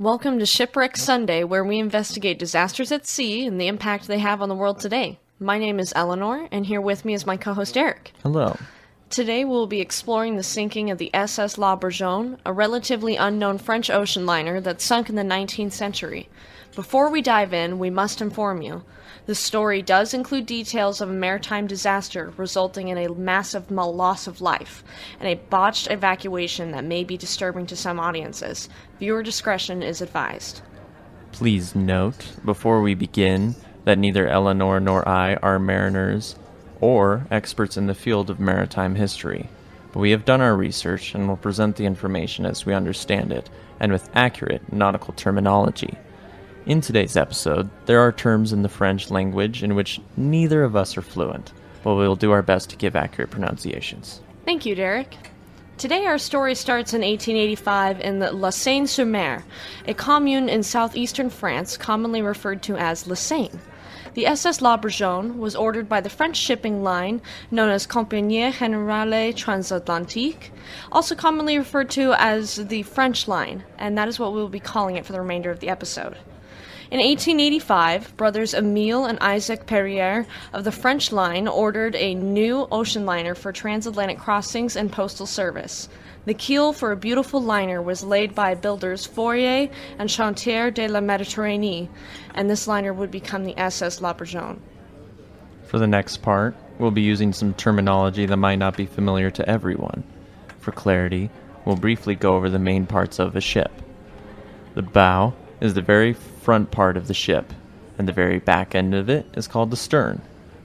Welcome to Shipwreck Sunday, where we investigate disasters at sea and the impact they have on the world today. My name is Eleanor, and here with me is my co host Eric. Hello. Today we'll be exploring the sinking of the SS La Bourgogne, a relatively unknown French ocean liner that sunk in the 19th century. Before we dive in, we must inform you. The story does include details of a maritime disaster resulting in a massive loss of life and a botched evacuation that may be disturbing to some audiences. Viewer discretion is advised. Please note, before we begin, that neither Eleanor nor I are mariners or experts in the field of maritime history, but we have done our research and will present the information as we understand it and with accurate nautical terminology. In today's episode, there are terms in the French language in which neither of us are fluent, but we will do our best to give accurate pronunciations. Thank you, Derek. Today, our story starts in 1885 in La Seyne-sur-Mer, a commune in southeastern France commonly referred to as La Seyne. The SS La Bourgogne was ordered by the French shipping line known as Compagnie Générale Transatlantique, also commonly referred to as the French Line, and that is what we will be calling it for the remainder of the episode. In 1885, brothers Emile and Isaac Pereire of the French Line ordered a new ocean liner for transatlantic crossings and postal service. The keel for a beautiful liner was laid by builders Fourier and Chantier de la Méditerranée, and this liner would become the SS La Bourgogne. For the next part, we'll be using some terminology that might not be familiar to everyone. For clarity, we'll briefly go over the main parts of a ship. The bow is the very front part of the ship, and the very back end of it is called the stern.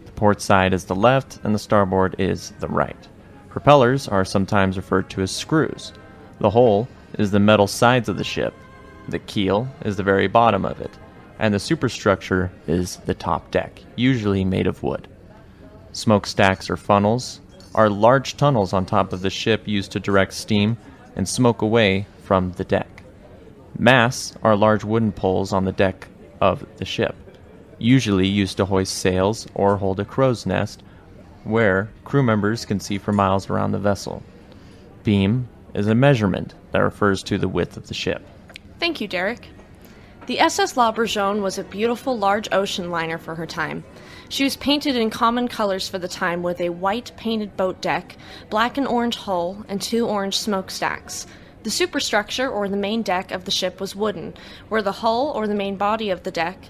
The port side is the left, and the starboard is the right. Propellers are sometimes referred to as screws. The hull is the metal sides of the ship. The keel is the very bottom of it, and the superstructure is the top deck, usually made of wood. Smokestacks or funnels are large tunnels on top of the ship used to direct steam and smoke away from the deck. Masts are large wooden poles on the deck of the ship, usually used to hoist sails or hold a crow's nest where crew members can see for miles around the vessel. Beam is a measurement that refers to the width of the ship. Thank you, Derek. The SS La Bourgogne was a beautiful large ocean liner for her time. She was painted in common colors for the time with a white painted boat deck, black and orange hull, and two orange smokestacks. The superstructure, or the main deck, of the ship was wooden, where the hull, or the main body of the deck,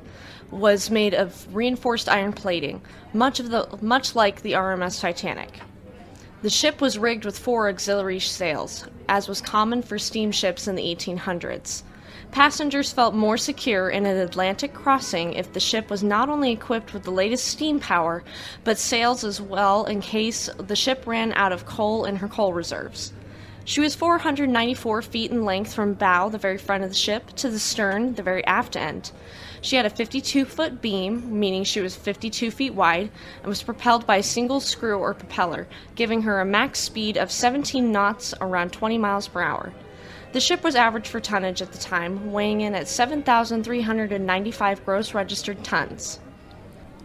was made of reinforced iron plating, much, of the, much like the RMS Titanic. The ship was rigged with four auxiliary sails, as was common for steamships in the 1800s. Passengers felt more secure in an Atlantic crossing if the ship was not only equipped with the latest steam power, but sails as well in case the ship ran out of coal in her coal reserves. She was 494 feet in length from bow, the very front of the ship, to the stern, the very aft end. She had a 52 foot beam, meaning she was 52 feet wide, and was propelled by a single screw or propeller, giving her a max speed of 17 knots, around 20 miles per hour. The ship was average for tonnage at the time, weighing in at 7,395 gross registered tons.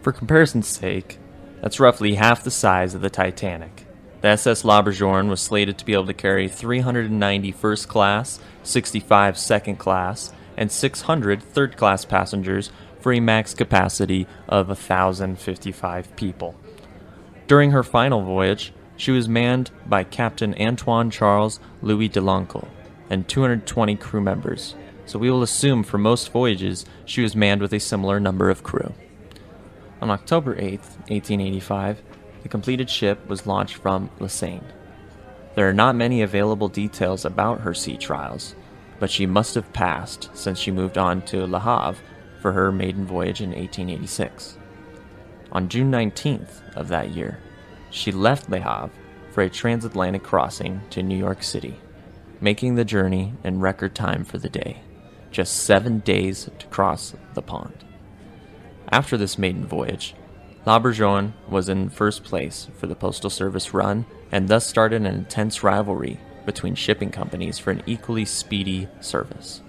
For comparison's sake, that's roughly half the size of the Titanic. The SS La was slated to be able to carry 390 first class, 65 second class, and 600 third class passengers for a max capacity of 1,055 people. During her final voyage, she was manned by Captain Antoine Charles Louis Delangle and 220 crew members, so we will assume for most voyages she was manned with a similar number of crew. On October 8, 1885, the completed ship was launched from La Seyne. There are not many available details about her sea trials, but she must have passed since she moved on to Le Havre for her maiden voyage in 1886. On June 19th of that year, she left Le Havre for a transatlantic crossing to New York City, making the journey in record time for the day, just seven days to cross the pond. After this maiden voyage, La Bourgogne was in first place for the Postal Service run and thus started an intense rivalry between shipping companies for an equally speedy service.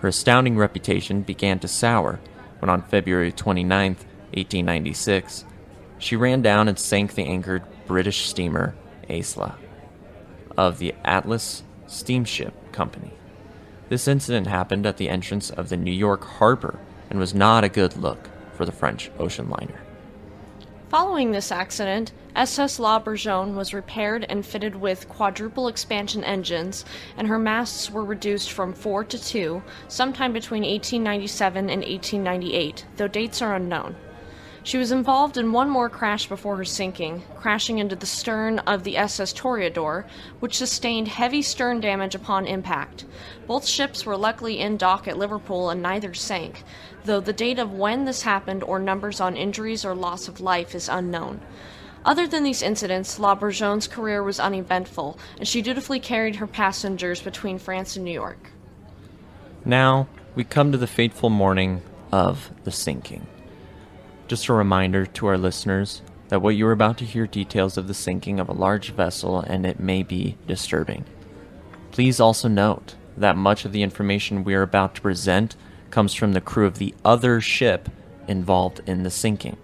Her astounding reputation began to sour when on February 29, 1896, she ran down and sank the anchored British steamer Ailsa of the Atlas Steamship Company. This incident happened at the entrance of the New York harbor and was not a good look for the French ocean liner. Following this accident, SS La Bourgogne was repaired and fitted with quadruple expansion engines, and her masts were reduced from four to two sometime between 1897 and 1898, though dates are unknown. She was involved in one more crash before her sinking, crashing into the stern of the SS Toreador, which sustained heavy stern damage upon impact. Both ships were luckily in dock at Liverpool and neither sank, though the date of when this happened or numbers on injuries or loss of life is unknown. Other than these incidents, La Bourgogne's career was uneventful, and she dutifully carried her passengers between France and New York. Now, we come to the fateful morning of the sinking. Just a reminder to our listeners that what you are about to hear details of the sinking of a large vessel and it may be disturbing. Please also note that much of the information we are about to present comes from the crew of the other ship involved in the sinking,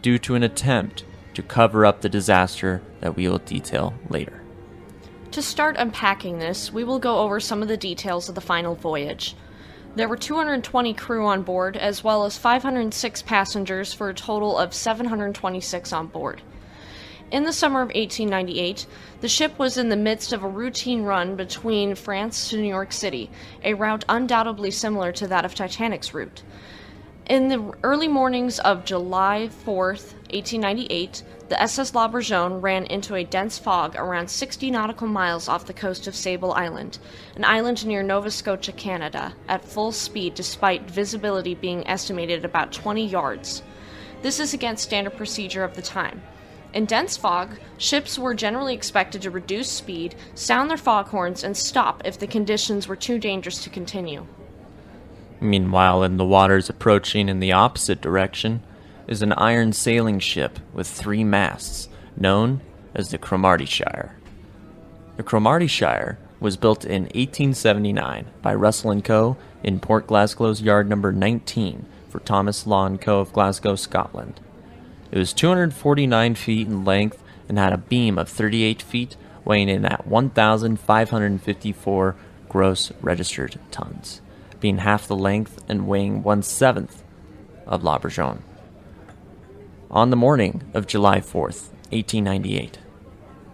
due to an attempt to cover up the disaster that we will detail later. To start unpacking this, we will go over some of the details of the final voyage. There were 220 crew on board, as well as 506 passengers, for a total of 726 on board. In the summer of 1898, the ship was in the midst of a routine run between France to New York City, a route undoubtedly similar to that of Titanic's route. In the early mornings of July 4th, 1898, the SS La Bourgogne ran into a dense fog around 60 nautical miles off the coast of Sable Island, an island near Nova Scotia, Canada, at full speed despite visibility being estimated about 20 yards. This is against standard procedure of the time. In dense fog, ships were generally expected to reduce speed, sound their foghorns, and stop if the conditions were too dangerous to continue. Meanwhile, in the waters approaching in the opposite direction is an iron sailing ship with three masts, known as the Cromartyshire. The Cromartyshire was built in 1879 by Russell & Co. in Port Glasgow's yard number 19 for Thomas Law & Co. of Glasgow, Scotland. It was 249 feet in length and had a beam of 38 feet, weighing in at 1,554 gross registered tons being half the length and weighing one seventh of La Bourgogne. On the morning of July 4th, 1898,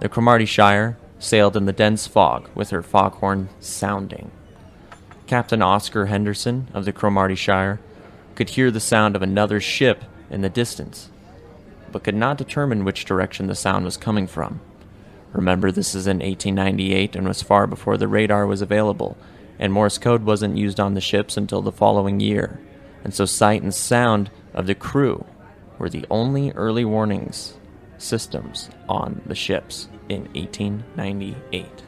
the Cromartyshire sailed in the dense fog with her foghorn sounding. Captain Oscar Henderson of the Cromartyshire could hear the sound of another ship in the distance, but could not determine which direction the sound was coming from. Remember, this is in 1898 and was far before the radar was available, and Morse code wasn't used on the ships until the following year, and so sight and sound of the crew were the only early warnings systems on the ships in 1898.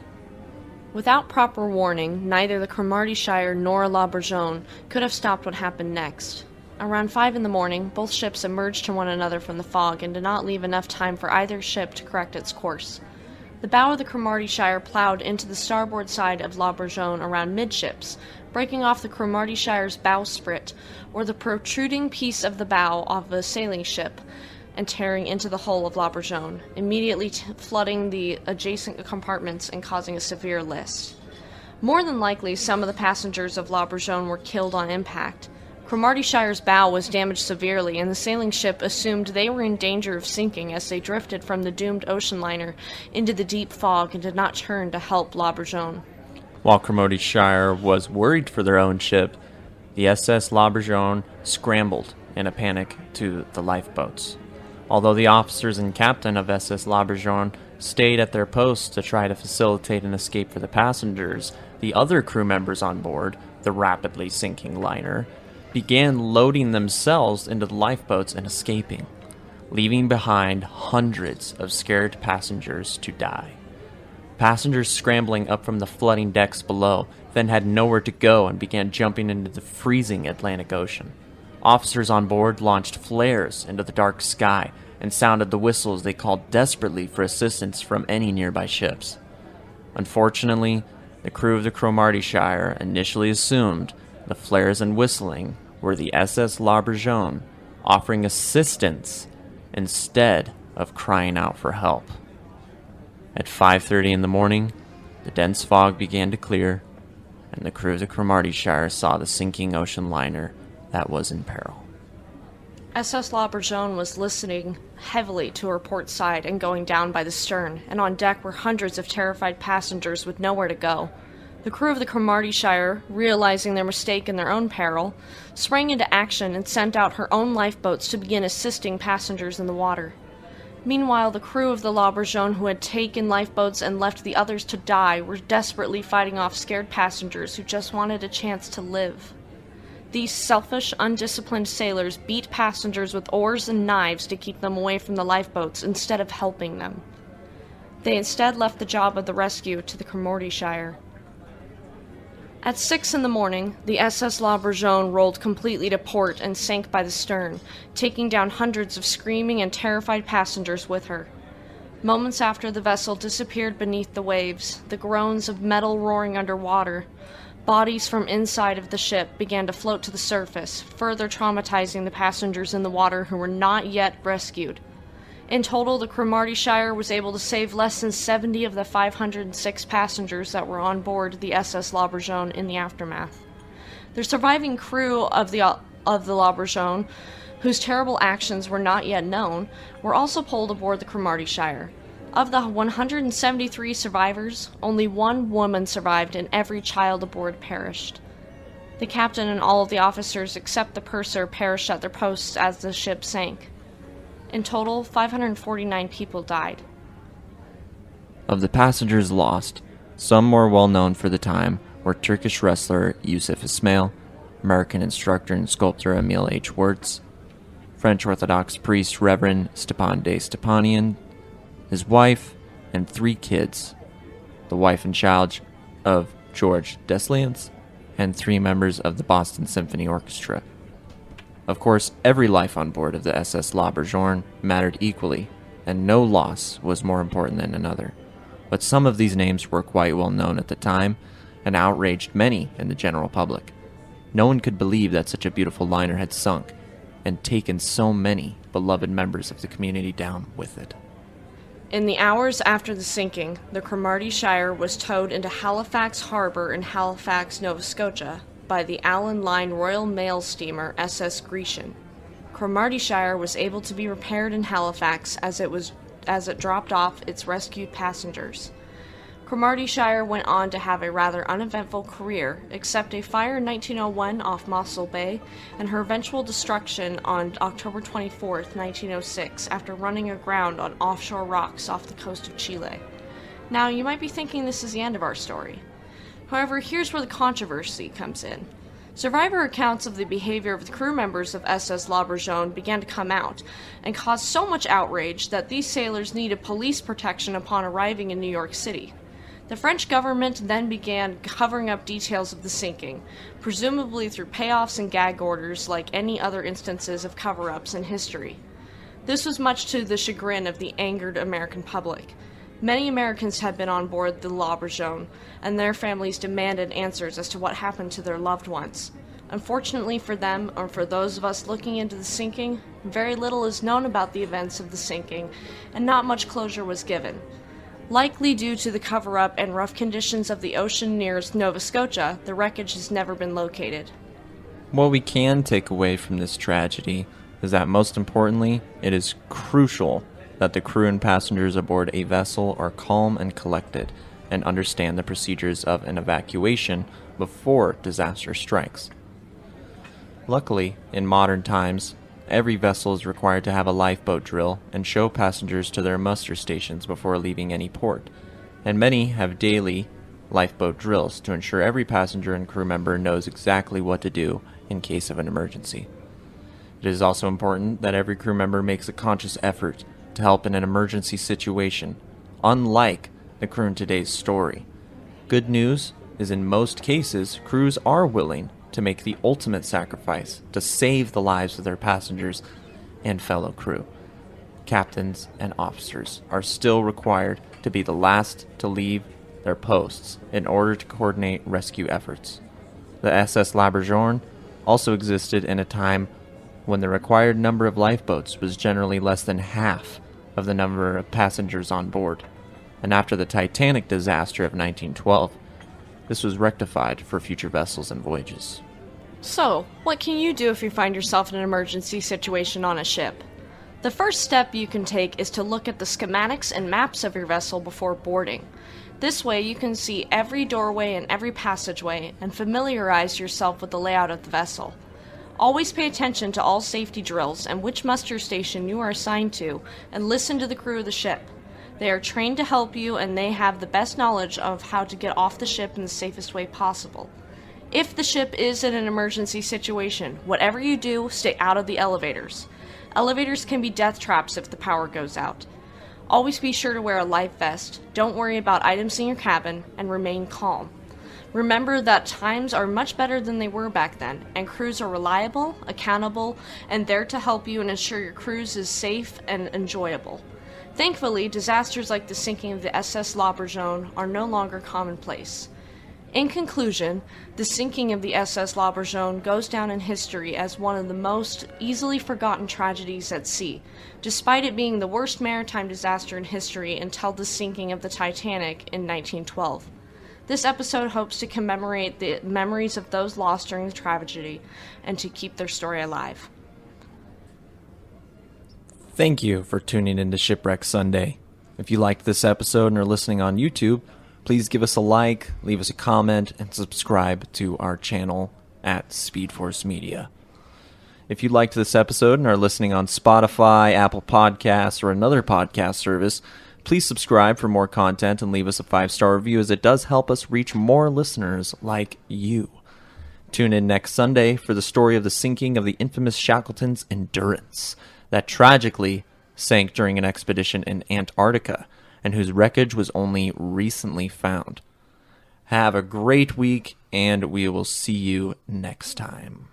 Without proper warning, neither the Cromartyshire nor La Bourgogne could have stopped what happened next. Around five in the morning, both ships emerged to one another from the fog and did not leave enough time for either ship to correct its course. The bow of the Cromartyshire ploughed into the starboard side of La Bourgogne around midships, breaking off the Cromartyshire's bowsprit, or the protruding piece of the bow of a sailing ship, and tearing into the hull of La Bourgogne, immediately t- flooding the adjacent compartments and causing a severe list. More than likely, some of the passengers of La Bourgogne were killed on impact, Cromartyshire's bow was damaged severely, and the sailing ship assumed they were in danger of sinking as they drifted from the doomed ocean liner into the deep fog and did not turn to help La While Cromartyshire was worried for their own ship, the SS La Bourgogne scrambled in a panic to the lifeboats. Although the officers and captain of SS La Bourgogne stayed at their posts to try to facilitate an escape for the passengers, the other crew members on board, the rapidly sinking liner, began loading themselves into the lifeboats and escaping, leaving behind hundreds of scared passengers to die. Passengers scrambling up from the flooding decks below then had nowhere to go and began jumping into the freezing Atlantic Ocean. Officers on board launched flares into the dark sky and sounded the whistles they called desperately for assistance from any nearby ships. Unfortunately, the crew of the Cromartyshire initially assumed the flares and whistling were the SS La Bourgogne offering assistance instead of crying out for help. At 5:30 in the morning, the dense fog began to clear, and the crew of the Cromartyshire saw the sinking ocean liner that was in peril. SS La Bourgogne was listening heavily to her port side and going down by the stern, and on deck were hundreds of terrified passengers with nowhere to go. The crew of the Cromartyshire, realizing their mistake and their own peril, sprang into action and sent out her own lifeboats to begin assisting passengers in the water. Meanwhile, the crew of the La Bourgogne, who had taken lifeboats and left the others to die, were desperately fighting off scared passengers who just wanted a chance to live. These selfish, undisciplined sailors beat passengers with oars and knives to keep them away from the lifeboats instead of helping them. They instead left the job of the rescue to the Cromartyshire. At six in the morning, the SS La L'Aubergine rolled completely to port and sank by the stern, taking down hundreds of screaming and terrified passengers with her. Moments after the vessel disappeared beneath the waves, the groans of metal roaring underwater, Bodies from inside of the ship began to float to the surface, further traumatizing the passengers in the water who were not yet rescued. In total, the Cromartyshire was able to save less than 70 of the 506 passengers that were on board the SS La Bourgogne in the aftermath. The surviving crew of the, of the La Bourgogne, whose terrible actions were not yet known, were also pulled aboard the Cromartyshire. Of the 173 survivors, only one woman survived and every child aboard perished. The captain and all of the officers except the purser perished at their posts as the ship sank. In total, 549 people died. Of the passengers lost, some more well known for the time were Turkish wrestler Yusuf Ismail, American instructor and sculptor Emil H. Wirtz, French Orthodox priest Reverend Stepan de Stepanian, his wife, and three kids the wife and child of George Deslians, and three members of the Boston Symphony Orchestra. Of course, every life on board of the SS La L'Aubergine mattered equally, and no loss was more important than another. But some of these names were quite well known at the time and outraged many in the general public. No one could believe that such a beautiful liner had sunk and taken so many beloved members of the community down with it. In the hours after the sinking, the Cromartyshire was towed into Halifax Harbor in Halifax, Nova Scotia, by the Allan Line Royal Mail steamer SS Grecian. Cromartyshire was able to be repaired in Halifax as it was as it dropped off its rescued passengers. Cromartyshire went on to have a rather uneventful career, except a fire in 1901 off Mossel Bay and her eventual destruction on October 24, 1906, after running aground on offshore rocks off the coast of Chile. Now, you might be thinking this is the end of our story. However, here's where the controversy comes in. Survivor accounts of the behavior of the crew members of SS La Bourgogne began to come out and caused so much outrage that these sailors needed police protection upon arriving in New York City. The French government then began covering up details of the sinking, presumably through payoffs and gag orders like any other instances of cover ups in history. This was much to the chagrin of the angered American public. Many Americans had been on board the La Bourgogne, and their families demanded answers as to what happened to their loved ones. Unfortunately for them, or for those of us looking into the sinking, very little is known about the events of the sinking, and not much closure was given. Likely due to the cover up and rough conditions of the ocean near Nova Scotia, the wreckage has never been located. What we can take away from this tragedy is that most importantly, it is crucial that the crew and passengers aboard a vessel are calm and collected and understand the procedures of an evacuation before disaster strikes. Luckily, in modern times, Every vessel is required to have a lifeboat drill and show passengers to their muster stations before leaving any port, and many have daily lifeboat drills to ensure every passenger and crew member knows exactly what to do in case of an emergency. It is also important that every crew member makes a conscious effort to help in an emergency situation, unlike the crew in today's story. Good news is in most cases, crews are willing to make the ultimate sacrifice to save the lives of their passengers and fellow crew. Captains and officers are still required to be the last to leave their posts in order to coordinate rescue efforts. The SS La Bourgogne also existed in a time when the required number of lifeboats was generally less than half of the number of passengers on board. And after the Titanic disaster of 1912, This was rectified for future vessels and voyages. So, what can you do if you find yourself in an emergency situation on a ship? The first step you can take is to look at the schematics and maps of your vessel before boarding. This way, you can see every doorway and every passageway and familiarize yourself with the layout of the vessel. Always pay attention to all safety drills and which muster station you are assigned to, and listen to the crew of the ship. They are trained to help you and they have the best knowledge of how to get off the ship in the safest way possible. If the ship is in an emergency situation, whatever you do, stay out of the elevators. Elevators can be death traps if the power goes out. Always be sure to wear a life vest, don't worry about items in your cabin, and remain calm. Remember that times are much better than they were back then, and crews are reliable, accountable, and there to help you and ensure your cruise is safe and enjoyable. Thankfully, disasters like the sinking of the SS La Bourgogne are no longer commonplace. In conclusion, the sinking of the SS La Bourgogne goes down in history as one of the most easily forgotten tragedies at sea, despite it being the worst maritime disaster in history until the sinking of the Titanic in 1912. This episode hopes to commemorate the memories of those lost during the tragedy and to keep their story alive. Thank you for tuning in to Shipwreck Sunday. If you liked this episode and are listening on YouTube, please give us a like, leave us a comment, and subscribe to our channel at Speedforce Media. If you liked this episode and are listening on Spotify, Apple Podcasts, or another podcast service, please subscribe for more content and leave us a five star review as it does help us reach more listeners like you. Tune in next Sunday for the story of the sinking of the infamous Shackleton's Endurance that tragically sank during an expedition in Antarctica and whose wreckage was only recently found. Have a great week, and we will see you next time.